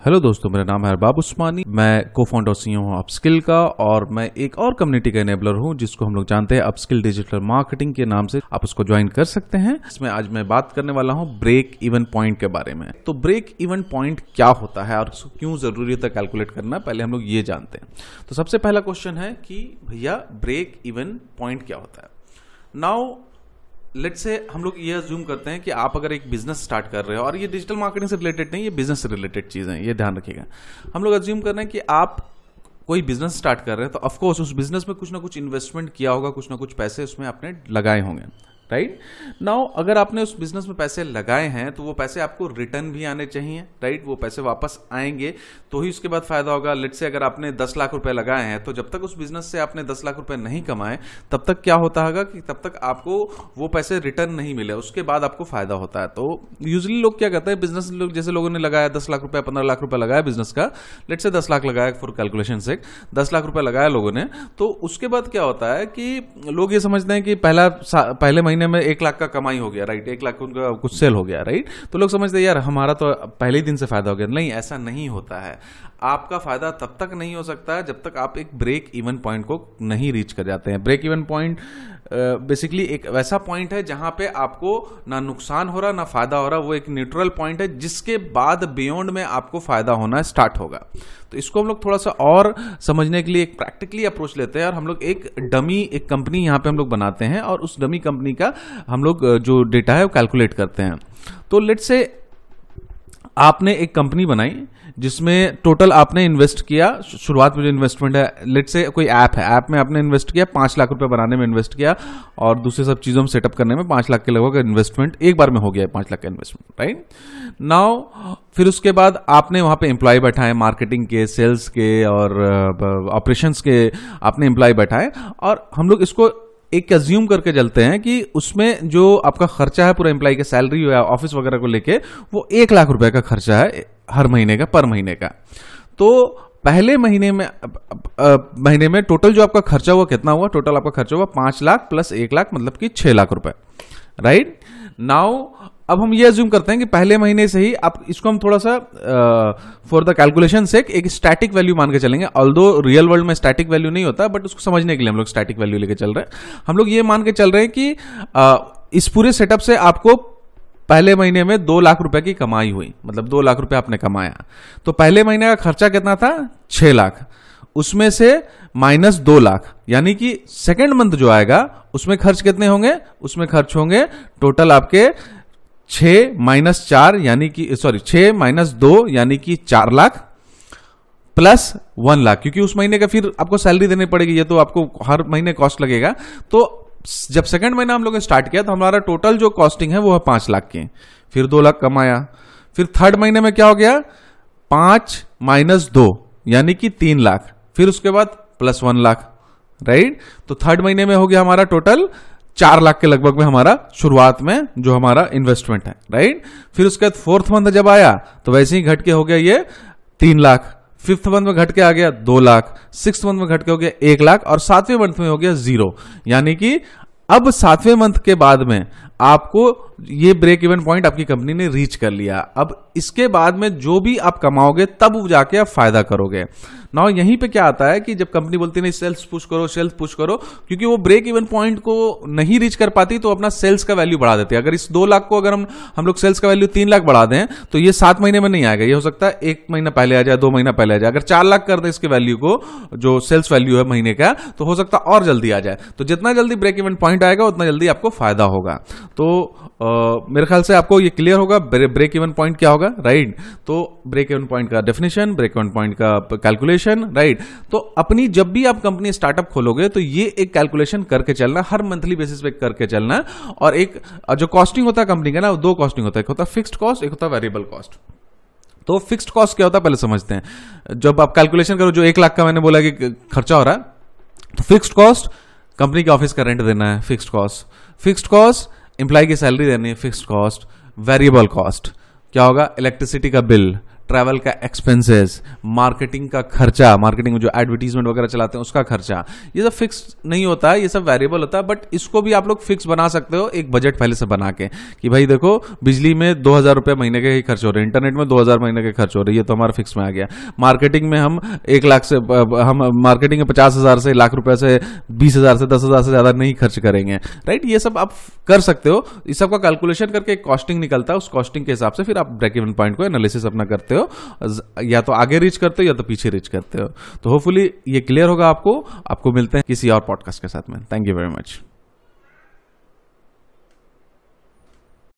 Hello दोस्तों, मेरा नाम है अरबाब उस्मानी। मैं को फाउंडर सी हूँ अपस्किल का और मैं एक और कम्युनिटी का इनेबलर हूँ जिसको हम लोग जानते हैं अपस्किल डिजिटल मार्केटिंग के नाम से। आप उसको ज्वाइन कर सकते हैं। इसमें आज मैं बात करने वाला हूँ ब्रेक इवन पॉइंट के बारे में। तो ब्रेक इवन पॉइंट क्या होता है और उसको क्यों ज़रूरी होता है कैलकुलेट करना, पहले हम लोग ये जानते हैं। तो सबसे पहला क्वेश्चन है कि भैया ब्रेक इवन पॉइंट क्या होता है? नाउ लेट से हम लोग ये अज्यूम करते हैं कि आप अगर एक बिज़नेस स्टार्ट कर रहे हो, और ये डिजिटल मार्केटिंग से रिलेटेड नहीं, ये बिज़नेस से रिलेटेड चीज़ है, ये ध्यान रखिएगा। हम लोग अज्यूम कर रहे हैं कि आप कोई बिज़नेस स्टार्ट कर रहे हैं तो ऑफकोर्स उस बिज़नेस में कुछ ना कुछ इन्वेस्टमेंट किया होगा, कुछ ना कुछ पैसे उसमें आपने लगाए होंगे। राइट? नाउ, अगर आपने उस बिज़नेस में पैसे लगाए हैं तो वो पैसे आपको रिटर्न भी आने चाहिए, राइट? वो पैसे वापस आएँगे तो ही उसके बाद फ़ायदा होगा। लेट से अगर आपने दस लाख रुपए लगाए हैं तो जब तक उस बिज़नेस से आपने दस लाख रुपए नहीं कमाए, तब तक क्या होता होगा कि तब तक आपको वो पैसे रिटर्न नहीं मिले, उसके बाद आपको फ़ायदा होता है। तो यूजली लोग क्या कहते हैं, बिज़नेस लोग, जैसे लोगों ने लगाया दस लाख रुपया पंद्रह लाख रुपया लगाया बिज़नेस का लेट से दस लाख लगाया फॉर कैलकुलेशन से दस लाख रुपया लगाया लोगों ने तो उसके बाद क्या होता है कि लोग ये समझते हैं कि पहला पहले महीने में एक लाख का कमाई हो गया राइट एक लाख उनका कुछ सेल हो गया राइट तो लोग समझते यार, हमारा तो पहले दिन से फ़ायदा हो गया। नहीं, ऐसा नहीं होता है। आपका फ़ायदा तब तक नहीं हो सकता जब तक आप एक ब्रेक इवन पॉइंट को नहीं रीच कर जाते हैं। ब्रेक इवन पॉइंट बेसिकली एक वैसा पॉइंट है जहाँ पे आपको ना नुकसान हो रहा, ना फ़ायदा हो रहा, वो एक न्यूट्रल पॉइंट है, जिसके बाद बियॉन्ड में आपको फ़ायदा होना स्टार्ट होगा। तो इसको हम लोग थोड़ा सा और समझने के लिए एक प्रैक्टिकली अप्रोच लेते हैं और हम लोग एक डमी एक कंपनी यहाँ पे हम लोग बनाते हैं और उस डमी कंपनी का हम लोग जो डेटा है वो कैलकुलेट करते हैं। तो लेट से आपने एक कंपनी बनाई जिसमें टोटल आपने इन्वेस्ट किया शुरुआत में जो इन्वेस्टमेंट है लेट से कोई ऐप है ऐप में आपने इन्वेस्ट किया, पाँच लाख रुपए बनाने में इन्वेस्ट किया और दूसरे सब चीज़ों में सेटअप करने में पाँच लाख के लगभग इन्वेस्टमेंट एक बार में हो गया है पाँच लाख का इन्वेस्टमेंट राइट नाउ फिर उसके बाद आपने वहाँ पे एम्प्लॉय बैठाए मार्केटिंग के सेल्स के और ऑपरेशन के आपने एम्प्लॉय बैठाए और हम लोग इसको एक कंज्यूम करके चलते हैं कि उसमें जो आपका खर्चा है पूरा एम्प्लॉय का सैलरी या ऑफ़िस वगैरह को लेके, वो एक लाख रुपए का खर्चा है हर महीने का, पर महीने का। तो पहले महीने में महीने में टोटल जो आपका खर्चा हुआ, कितना हुआ? टोटल आपका खर्चा हुआ पाँच लाख प्लस एक लाख मतलब कि छह लाख रुपए। राइट नाउ अब हम ये अज्यूम करते हैं कि पहले महीने से ही आप इसको हम थोड़ा सा फॉर द कैलकुलेशन से एक स्टैटिक वैल्यू मान के चलेंगे। ऑल दो रियल वर्ल्ड में स्टैटिक वैल्यू नहीं होता बट उसको समझने के लिए हम लोग स्टैटिक वैल्यू लेके चल रहे हैं। हम लोग ये मान के चल रहे हैं कि uh, इस पूरे सेटअप से आपको पहले महीने में दो लाख रुपए की कमाई हुई। मतलब दो लाख रुपए आपने कमाया। तो पहले महीने का खर्चा कितना था? छह लाख। उसमें से माइनस दो लाख। यानी कि सेकेंड मंथ जो आएगा उसमें खर्च कितने होंगे? उसमें खर्च होंगे टोटल आपके छ माइनस चार यानी कि सॉरी छ माइनस दो यानी कि चार लाख प्लस वन लाख। क्योंकि उस महीने का फिर आपको सैलरी देनी पड़ेगी, ये तो आपको हर महीने कॉस्ट लगेगा। तो जब सेकंड महीना हम लोग ने स्टार्ट किया तो हमारा टोटल जो कॉस्टिंग है वो है पाँच लाख की। फिर दो लाख कमाया। फिर थर्ड महीने में क्या हो गया? पाँच माइनस दो यानी कि तीन लाख। फिर उसके बाद प्लस वन लाख, राइट? तो थर्ड महीने में हो गया हमारा टोटल चार लाख के लगभग में हमारा शुरुआत में जो हमारा इन्वेस्टमेंट है राइट फिर उसके बाद फोर्थ मंथ जब आया तो वैसे ही घट के हो गया ये तीन लाख। फिफ्थ मंथ में घट के आ गया दो लाख। सिक्स मंथ में घट के हो गया एक लाख और सातवें मंथ में हो गया ज़ीरो यानी कि अब सातवें मंथ के बाद में आपको ये ब्रेक इवन पॉइंट आपकी कंपनी ने रीच कर लिया। अब इसके बाद में जो भी आप कमाओगे, तब जाके आप फ़ायदा करोगे। ना यहीं पे क्या आता है कि जब कंपनी बोलती है सेल्स पुश करो सेल्स पुश करो, क्योंकि वो ब्रेक इवन पॉइंट को नहीं रीच कर पाती तो अपना सेल्स का वैल्यू बढ़ा देती है। अगर इस दो लाख को अगर हम हम लोग सेल्स का वैल्यू तीन लाख बढ़ा दें तो ये सात महीने में नहीं आएगा। ये हो सकता है एक महीना पहले आ जाए, दो महीना पहले आ जाए। अगर चार लाख कर दे इसके वैल्यू को, जो सेल्स वैल्यू है महीने का तो हो सकता है और जल्दी आ जाए। तो जितना जल्दी ब्रेक इवन पॉइंट आएगा, उतना जल्दी आपको फ़ायदा होगा। तो मेरे ख्याल से आपको ये क्लियर होगा ब्रेक इवन पॉइंट क्या होगा राइट तो ब्रेक इवन पॉइंट का डेफिनेशन ब्रेक इवन पॉइंट का कैलकुलेशन राइट तो अपनी जब भी आप कंपनी स्टार्टअप खोलोगे तो ये एक कैलकुलेशन करके चलना, हर मंथली बेसिस पे करके चलना, और एक जो कॉस्टिंग होता है कंपनी का ना दो कॉस्टिंग होता है। एक होता है फिक्स्ड कॉस्ट एक होता है वेरिएबल कॉस्ट तो फिक्स्ड कॉस्ट क्या होता है? पहले समझते हैं। जब आप कैलकुलेशन करो, जो एक लाख का मैंने बोला कि खर्चा हो रहा है तो फिक्स्ड कॉस्ट कंपनी के ऑफ़िस का रेंट देना है fixed cost fixed cost employee की सैलरी देनी है फिक्स्ड कॉस्ट वेरिएबल कॉस्ट क्या होगा? इलेक्ट्रिसिटी का बिल ट्रैवल का एक्सपेंसेस मार्केटिंग का खर्चा मार्केटिंग में जो एडवर्टीजमेंट वगैरह चलाते हैं, उसका खर्चा। ये सब फिक्स नहीं होता है ये सब वेरिएबल होता है बट इसको भी आप लोग फिक्स बना सकते हो एक बजट पहले से बना के कि भाई देखो, बिजली में दो हज़ार रुपये महीने के ही खर्च हो रहे हैं इंटरनेट में दो हज़ार महीने के खर्च हो रहे हैं तो हमारा फिक्स में आ गया। मार्केटिंग में हम एक लाख से हम मार्केटिंग में पचास हज़ार से, लाख रुपए से, बीस हज़ार से, दस हज़ार से ज़्यादा नहीं खर्च करेंगे। राइट ये सब आप कर सकते हो। इस सब का कैलकुलेशन करके एक कॉस्टिंग निकलता है, उस कॉस्टिंग के हिसाब से फिर आप ब्रेक इवन पॉइंट को एनालिसिस अपना करते हो या तो आगे रीच करते हो या तो पीछे रीच करते हो। तो होपफुली ये क्लियर होगा आपको। आपको मिलते हैं किसी और पॉडकास्ट के साथ में। Thank you very much